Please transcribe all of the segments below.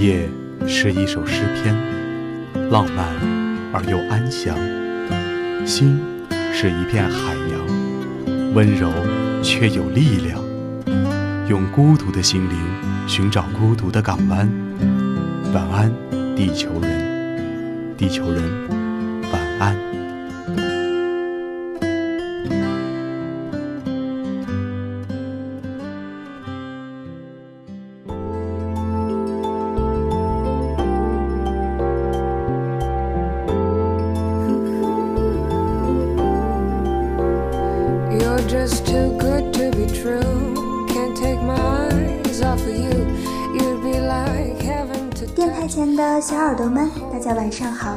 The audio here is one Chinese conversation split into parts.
夜是一首诗篇，浪漫而又安详；心是一片海洋，温柔却有力量。用孤独的心灵寻找孤独的港湾。晚安，地球人，地球人。晚安前的小耳朵们，大家晚上好，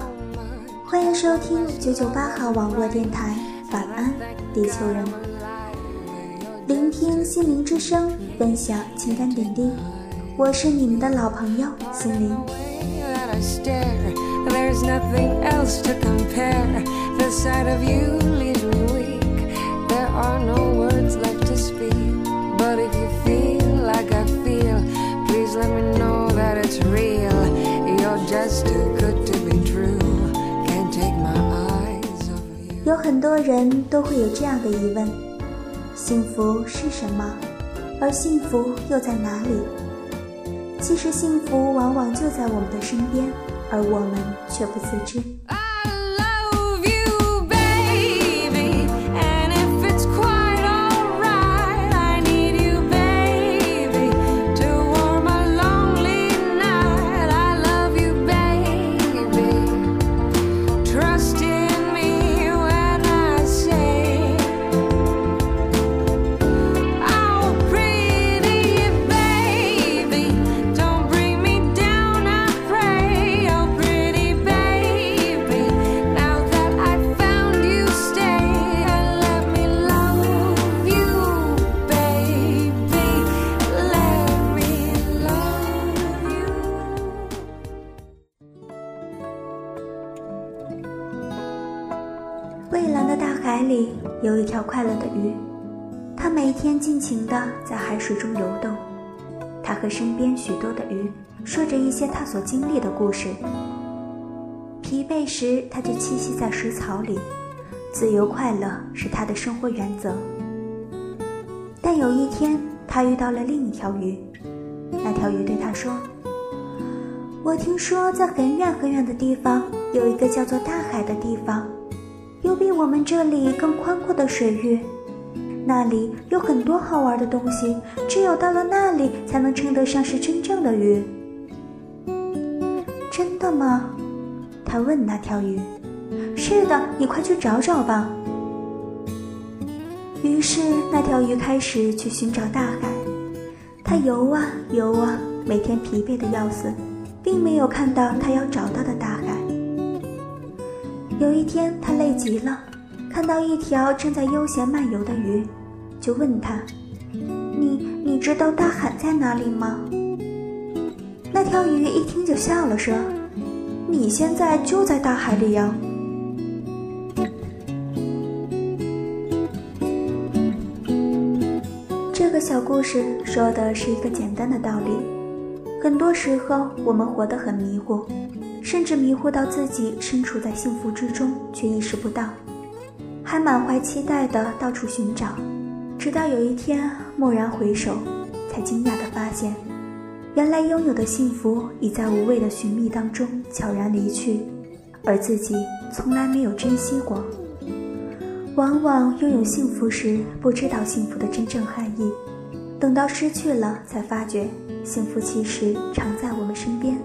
欢迎收听九九八号网络电台，晚安，地球人。聆听心灵之声，分享情感点滴，我是你们的老朋友心灵。有很多人都会有这样的疑问：幸福是什么？而幸福又在哪里？其实，幸福往往就在我们的身边，而我们却不自知。有一条快乐的鱼，它每天尽情地在海水中游动。它和身边许多的鱼说着一些它所经历的故事。疲惫时，它就栖息在水草里，自由快乐是它的生活原则。但有一天，它遇到了另一条鱼，那条鱼对它说：“我听说在很远很远的地方有一个叫做大海的地方。”有比我们这里更宽阔的水域，那里有很多好玩的东西，只有到了那里才能称得上是真正的鱼。真的吗？他问那条鱼。是的，你快去找找吧。于是那条鱼开始去寻找大海，它游啊游啊，每天疲惫的要死，并没有看到它要找到的大海。有一天，他累极了，看到一条正在悠闲漫游的鱼，就问他：“你你知道大海在哪里吗？”那条鱼一听就笑了，说：“你现在就在大海里呀。”这个小故事说的是一个简单的道理。很多时候，我们活得很迷糊。甚至迷糊到自己身处在幸福之中，却意识不到，还满怀期待的到处寻找，直到有一天蓦然回首，才惊讶的发现，原来拥有的幸福已在无谓的寻觅当中悄然离去，而自己从来没有珍惜过。往往拥有幸福时，不知道幸福的真正含义，等到失去了，才发觉幸福其实常在我们身边。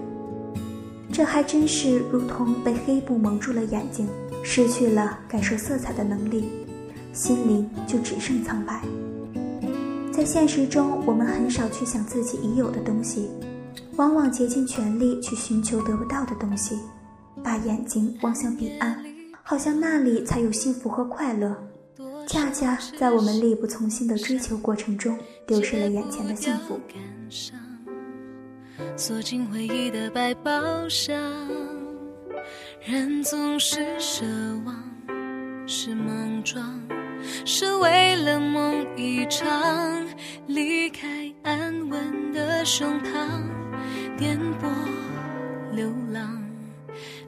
这还真是如同被黑布蒙住了眼睛，失去了感受色彩的能力，心灵就只剩苍白。在现实中，我们很少去想自己已有的东西，往往竭尽全力去寻求得不到的东西，把眼睛望向彼岸，好像那里才有幸福和快乐。恰恰在我们力不从心的追求过程中，丢失了眼前的幸福。锁进回忆的百宝箱，人总是奢望，是莽撞，是为了梦一场，离开安稳的胸膛，颠簸流浪，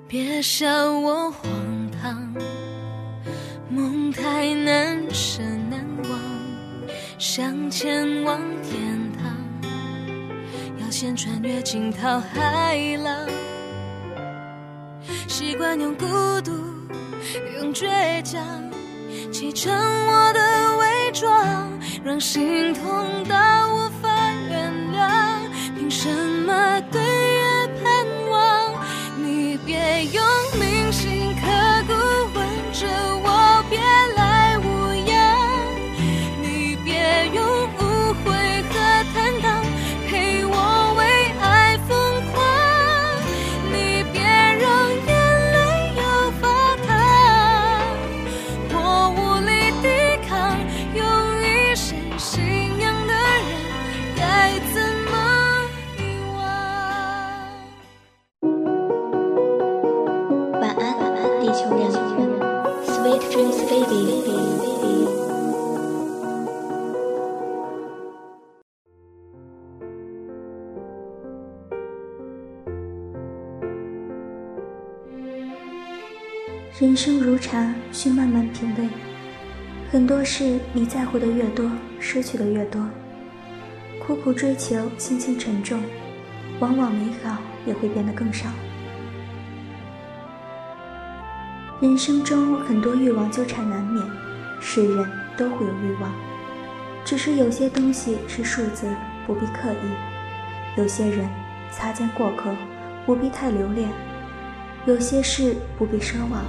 别笑我荒唐，梦太难舍难忘，想前往天堂，要先穿越惊涛骇浪，习惯用孤独，用倔强，砌成我的伪装，让心痛到无法原谅。凭什么对月盼望？你别用铭心刻骨吻着地球人。Sweet dreams, baby. 人生如茶，需慢慢品味。很多事，你在乎的越多，失去的越多。苦苦追求，心情沉重，往往美好也会变得更少。人生中很多欲望纠缠难免，是人都会有欲望，只是有些东西是数字，不必刻意；有些人擦肩过客，不必太留恋；有些事不必奢望。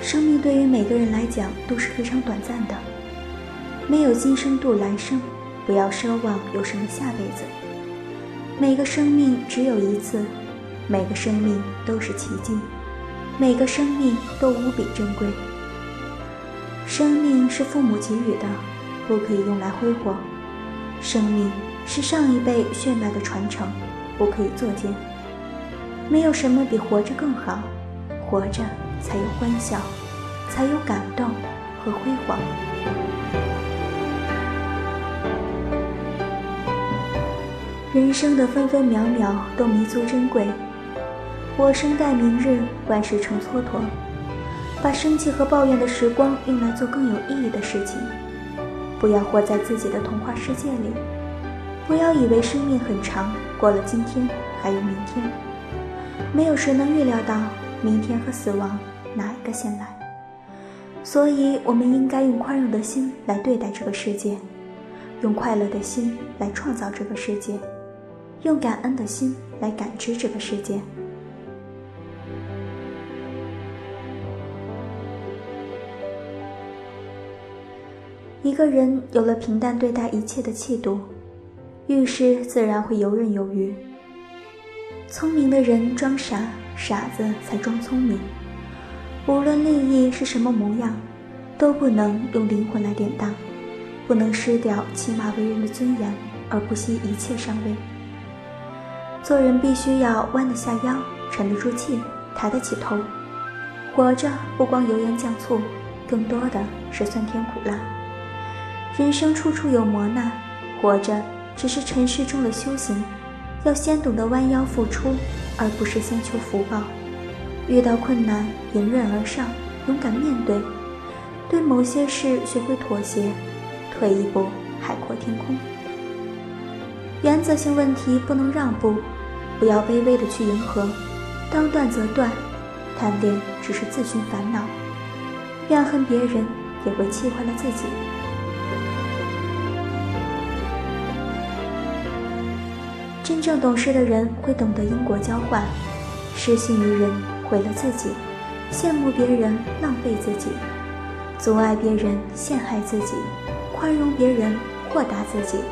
生命对于每个人来讲都是非常短暂的，没有今生度来生，不要奢望有什么下辈子。每个生命只有一次，每个生命都是奇迹。每个生命都无比珍贵。生命是父母给予的，不可以用来挥霍；生命是上一辈血脉的传承，不可以作践。没有什么比活着更好，活着才有欢笑，才有感动和辉煌。人生的分分秒秒都弥足珍贵。我生待明日，万事成蹉跎。把生气和抱怨的时光用来做更有意义的事情。不要活在自己的童话世界里。不要以为生命很长，过了今天还有明天。没有谁能预料到明天和死亡哪一个先来。所以，我们应该用宽容的心来对待这个世界，用快乐的心来创造这个世界，用感恩的心来感知这个世界。一个人有了平淡对待一切的气度，遇事自然会游刃有余。聪明的人装傻，傻子才装聪明。无论利益是什么模样，都不能用灵魂来典当，不能失掉起码为人的尊严，而不惜一切上位。做人必须要弯得下腰，沉得住气，抬得起头。活着不光油盐酱醋，更多的是酸甜苦辣。人生处处有磨难，活着只是尘世中的修行，要先懂得弯腰付出，而不是先求福报。遇到困难，迎刃而上，勇敢面对。对某些事学会妥协，退一步海阔天空。原则性问题不能让步，不要卑微的去迎合。当断则断，贪恋只是自寻烦恼，怨恨别人也会气坏了自己。真正懂事的人会懂得因果交换，失信于人毁了自己，羡慕别人浪费自己，阻碍别人陷害自己，宽容别人豁达自己，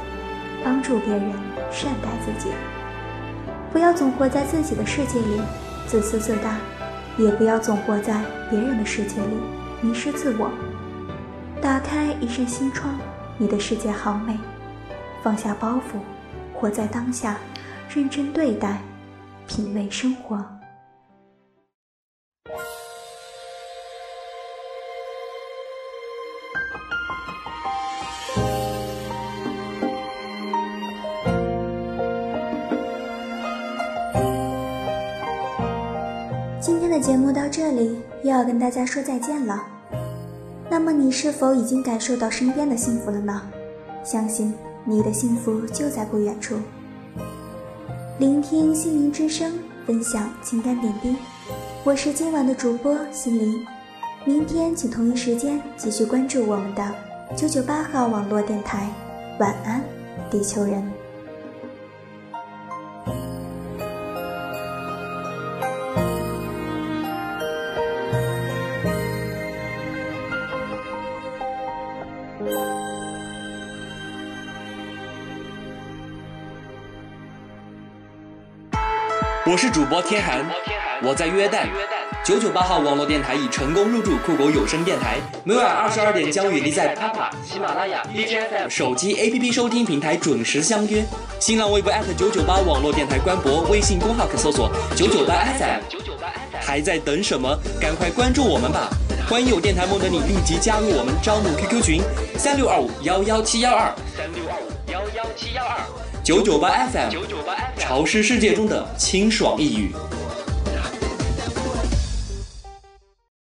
帮助别人善待自己。不要总活在自己的世界里自私自大，也不要总活在别人的世界里迷失自我。打开一扇心窗，你的世界好美。放下包袱。活在当下认真对待品味生活。今天的节目到这里又要跟大家说再见了。那么你是否已经感受到身边的幸福了呢？相信你的幸福就在不远处。聆听心灵之声，分享情感点滴。我是今晚的主播心灵，明天请同一时间继续关注我们的九九八号网络电台。晚安，地球人。我是主播天寒，我在约旦。九九八号网络电台已成功入驻酷狗有声电台，每晚二十二点将与你在 Papa、喜马拉雅、DJFM 手机 APP 收听平台准时相约。新浪微博九九八网络电台官博，微信公号可搜索九九八 FM，九九八 FM。还在等什么？赶快关注我们吧！欢迎有电台梦的你立即加入我们招募 QQ 群：三六二五幺幺七幺二。三六二五幺幺七幺二。九九八 FM，潮湿世界中的清爽一语。